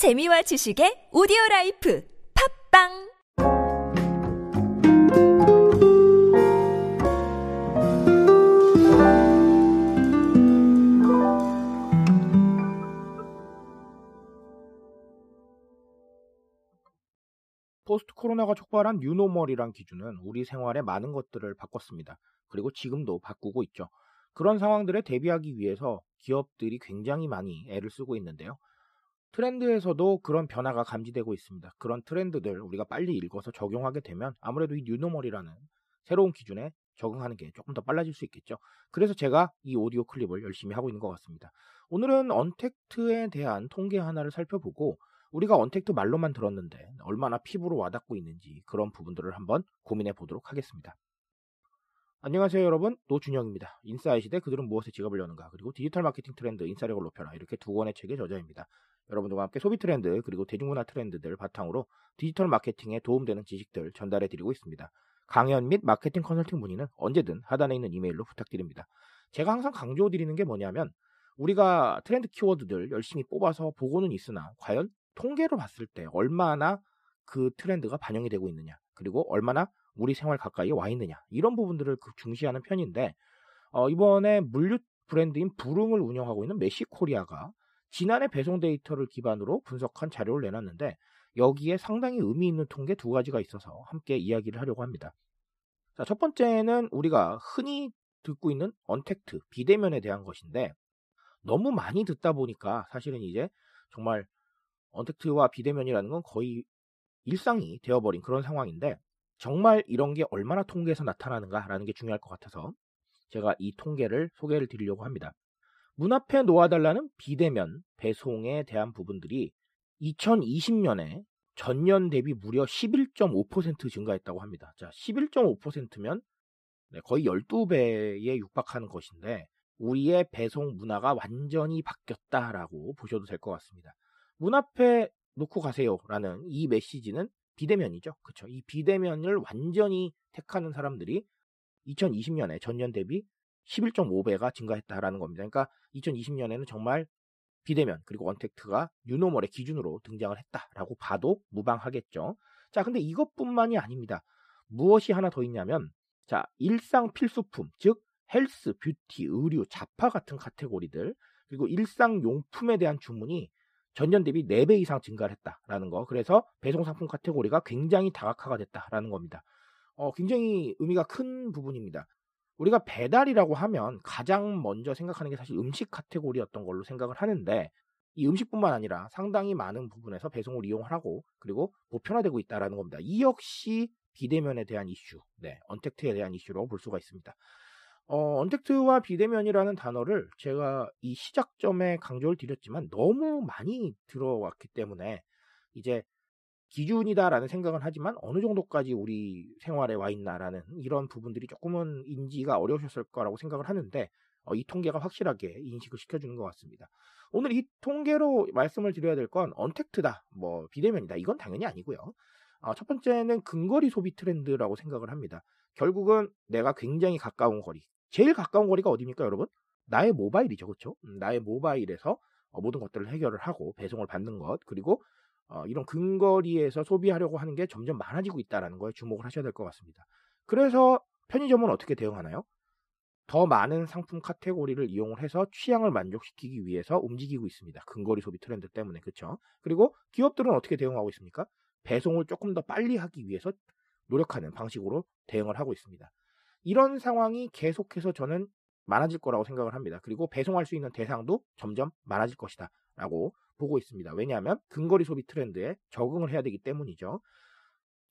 재미와 지식의 오디오 라이프 팟빵 포스트 코로나가 촉발한 뉴노멀이란 기준은 우리 생활의 많은 것들을 바꿨습니다. 그리고 지금도 바꾸고 있죠. 그런 상황들에 대비하기 위해서 기업들이 굉장히 많이 애를 쓰고 있는데요. 트렌드에서도 그런 변화가 감지되고 있습니다. 그런 트렌드들 우리가 빨리 읽어서 적용하게 되면 아무래도 이 뉴노멀이라는 새로운 기준에 적응하는 게 조금 더 빨라질 수 있겠죠. 그래서 제가 이 오디오 클립을 열심히 하고 있는 것 같습니다. 오늘은 언택트에 대한 통계 하나를 살펴보고 우리가 언택트 말로만 들었는데 얼마나 피부로 와닿고 있는지 그런 부분들을 한번 고민해 보도록 하겠습니다. 안녕하세요 여러분 노준영입니다. 인싸의 시대 그들은 무엇에 지갑을 여는가 그리고 디지털 마케팅 트렌드 인싸력을 높여라 이렇게 두 권의 책의 저자입니다. 여러분들과 함께 소비 트렌드 그리고 대중문화 트렌드들 바탕으로 디지털 마케팅에 도움되는 지식들 전달해 드리고 있습니다. 강연 및 마케팅 컨설팅 문의는 언제든 하단에 있는 이메일로 부탁드립니다. 제가 항상 강조드리는 게 뭐냐면 우리가 트렌드 키워드들 열심히 뽑아서 보고는 있으나 과연 통계로 봤을 때 얼마나 그 트렌드가 반영이 되고 있느냐 그리고 얼마나 우리 생활 가까이에 와 있느냐 이런 부분들을 그 중시하는 편인데 어, 이번에 물류 브랜드인 부릉을 운영하고 있는 메시코리아가 지난해 배송 데이터를 기반으로 분석한 자료를 내놨는데 여기에 상당히 의미 있는 통계 두 가지가 있어서 함께 이야기를 하려고 합니다. 자, 첫 번째는 우리가 흔히 듣고 있는 언택트, 비대면에 대한 것인데 너무 많이 듣다 보니까 사실은 이제 정말 언택트와 비대면이라는 건 거의 일상이 되어버린 그런 상황인데 정말 이런 게 얼마나 통계에서 나타나는가라는 게 중요할 것 같아서 제가 이 통계를 소개를 드리려고 합니다. 문 앞에 놓아달라는 비대면 배송에 대한 부분들이 2020년에 전년 대비 무려 11.5% 증가했다고 합니다. 자, 11.5%면 거의 12배에 육박하는 것인데 우리의 배송 문화가 완전히 바뀌었다라고 보셔도 될 것 같습니다. 문 앞에 놓고 가세요라는 이 메시지는 비대면이죠. 그렇죠. 이 비대면을 완전히 택하는 사람들이 2020년에 전년 대비 11.5배가 증가했다라는 겁니다. 그러니까 2020년에는 정말 비대면 그리고 언택트가 뉴노멀의 기준으로 등장을 했다라고 봐도 무방하겠죠. 자, 근데 이것뿐만이 아닙니다. 무엇이 하나 더 있냐면 자, 일상 필수품, 즉 헬스, 뷰티, 의류, 잡화 같은 카테고리들 그리고 일상 용품에 대한 주문이 전년 대비 4배 이상 증가를 했다라는 거. 그래서 배송 상품 카테고리가 굉장히 다각화가 됐다라는 겁니다. 어, 굉장히 의미가 큰 부분입니다. 우리가 배달이라고 하면 가장 먼저 생각하는 게 사실 음식 카테고리였던 걸로 생각을 하는데 이 음식뿐만 아니라 상당히 많은 부분에서 배송을 이용하고 그리고 보편화되고 있다라는 겁니다. 이 역시 비대면에 대한 이슈, 네, 언택트에 대한 이슈로 볼 수가 있습니다. 어, 언택트와 비대면이라는 단어를 제가 이 시작점에 강조를 드렸지만 너무 많이 들어왔기 때문에 이제 기준이다라는 생각은 하지만 어느 정도까지 우리 생활에 와 있나라는 이런 부분들이 조금은 인지가 어려우셨을 거라고 생각을 하는데 어, 이 통계가 확실하게 인식을 시켜주는 것 같습니다. 오늘 이 통계로 말씀을 드려야 될 건 언택트다, 뭐 비대면이다 이건 당연히 아니고요. 어, 첫 번째는 근거리 소비 트렌드라고 생각을 합니다. 결국은 내가 굉장히 가까운 거리, 제일 가까운 거리가 어디입니까, 여러분? 나의 모바일이죠, 그렇죠? 나의 모바일에서 어, 모든 것들을 해결을 하고 배송을 받는 것 그리고 어, 이런 근거리에서 소비하려고 하는 게 점점 많아지고 있다는 거에 주목을 하셔야 될 것 같습니다. 그래서 편의점은 어떻게 대응하나요? 더 많은 상품 카테고리를 이용을 해서 취향을 만족시키기 위해서 움직이고 있습니다. 근거리 소비 트렌드 때문에 그렇죠. 그리고 기업들은 어떻게 대응하고 있습니까? 배송을 조금 더 빨리 하기 위해서 노력하는 방식으로 대응을 하고 있습니다. 이런 상황이 계속해서 저는 많아질 거라고 생각을 합니다. 그리고 배송할 수 있는 대상도 점점 많아질 것이다. 라고 보고 있습니다. 왜냐하면 근거리 소비 트렌드에 적응을 해야 되기 때문이죠.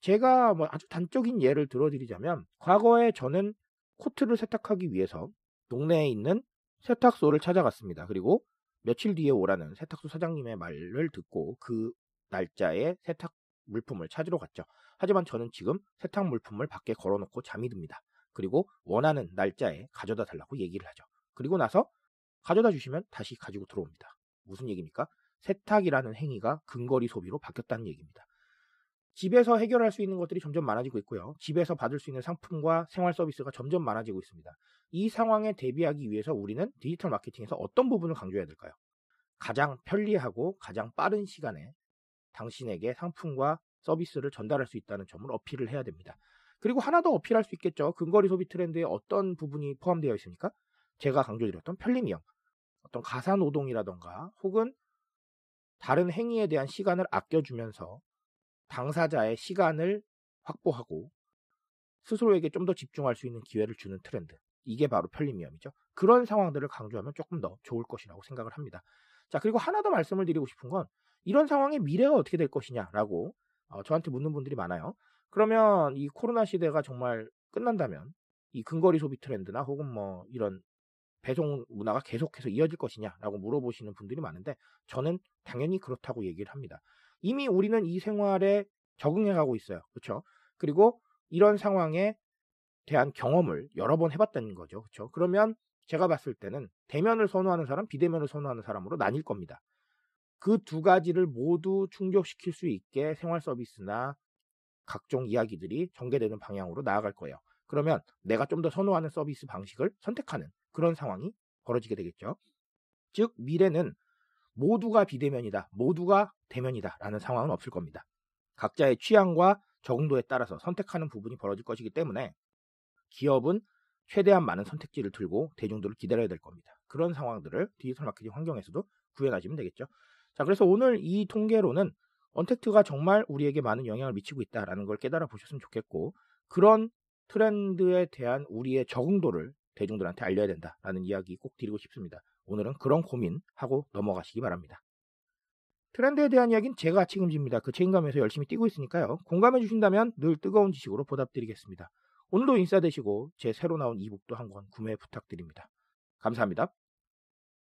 제가 뭐 아주 단적인 예를 들어드리자면 과거에 저는 코트를 세탁하기 위해서 동네에 있는 세탁소를 찾아갔습니다. 그리고 며칠 뒤에 오라는 세탁소 사장님의 말을 듣고 그 날짜에 세탁 물품을 찾으러 갔죠. 하지만 저는 지금 세탁 물품을 밖에 걸어놓고 잠이 듭니다. 그리고 원하는 날짜에 가져다 달라고 얘기를 하죠. 그리고 나서 가져다 주시면 다시 가지고 들어옵니다. 무슨 얘기입니까? 세탁이라는 행위가 근거리 소비로 바뀌었다는 얘기입니다. 집에서 해결할 수 있는 것들이 점점 많아지고 있고요. 집에서 받을 수 있는 상품과 생활 서비스가 점점 많아지고 있습니다. 이 상황에 대비하기 위해서 우리는 디지털 마케팅에서 어떤 부분을 강조해야 될까요? 가장 편리하고 가장 빠른 시간에 당신에게 상품과 서비스를 전달할 수 있다는 점을 어필을 해야 됩니다. 그리고 하나 더 어필할 수 있겠죠. 근거리 소비 트렌드에 어떤 부분이 포함되어 있습니까? 제가 강조드렸던 편리미형, 어떤 가사 노동이라던가 혹은 다른 행위에 대한 시간을 아껴주면서 당사자의 시간을 확보하고 스스로에게 좀 더 집중할 수 있는 기회를 주는 트렌드. 이게 바로 편리미엄이죠. 그런 상황들을 강조하면 조금 더 좋을 것이라고 생각을 합니다. 자, 그리고 하나 더 말씀을 드리고 싶은 건 이런 상황의 미래가 어떻게 될 것이냐라고 어, 저한테 묻는 분들이 많아요. 그러면 이 코로나 시대가 정말 끝난다면 이 근거리 소비 트렌드나 혹은 뭐 이런 배송 문화가 계속해서 이어질 것이냐라고 물어보시는 분들이 많은데 저는 당연히 그렇다고 얘기를 합니다. 이미 우리는 이 생활에 적응해 가고 있어요. 그렇죠? 그리고 이런 상황에 대한 경험을 여러 번 해봤다는 거죠. 그렇죠? 그러면 제가 봤을 때는 대면을 선호하는 사람, 비대면을 선호하는 사람으로 나뉠 겁니다. 그 두 가지를 모두 충족시킬 수 있게 생활 서비스나 각종 이야기들이 전개되는 방향으로 나아갈 거예요. 그러면 내가 좀 더 선호하는 서비스 방식을 선택하는 그런 상황이 벌어지게 되겠죠. 즉, 미래는 모두가 비대면이다, 모두가 대면이다 라는 상황은 없을 겁니다. 각자의 취향과 적응도에 따라서 선택하는 부분이 벌어질 것이기 때문에 기업은 최대한 많은 선택지를 들고 대중들을 기다려야 될 겁니다. 그런 상황들을 디지털 마케팅 환경에서도 구현하시면 되겠죠. 자, 그래서 오늘 이 통계로는 언택트가 정말 우리에게 많은 영향을 미치고 있다라는 걸 깨달아 보셨으면 좋겠고 그런 트렌드에 대한 우리의 적응도를 대중들한테 알려야 된다라는 이야기 꼭 드리고 싶습니다. 오늘은 그런 고민하고 넘어가시기 바랍니다. 트렌드에 대한 이야기는 제가 책임집니다. 그 책임감에서 열심히 뛰고 있으니까요. 공감해 주신다면 늘 뜨거운 지식으로 보답드리겠습니다. 오늘도 인싸 되시고 제 새로 나온 이북도 한 권 구매 부탁드립니다. 감사합니다.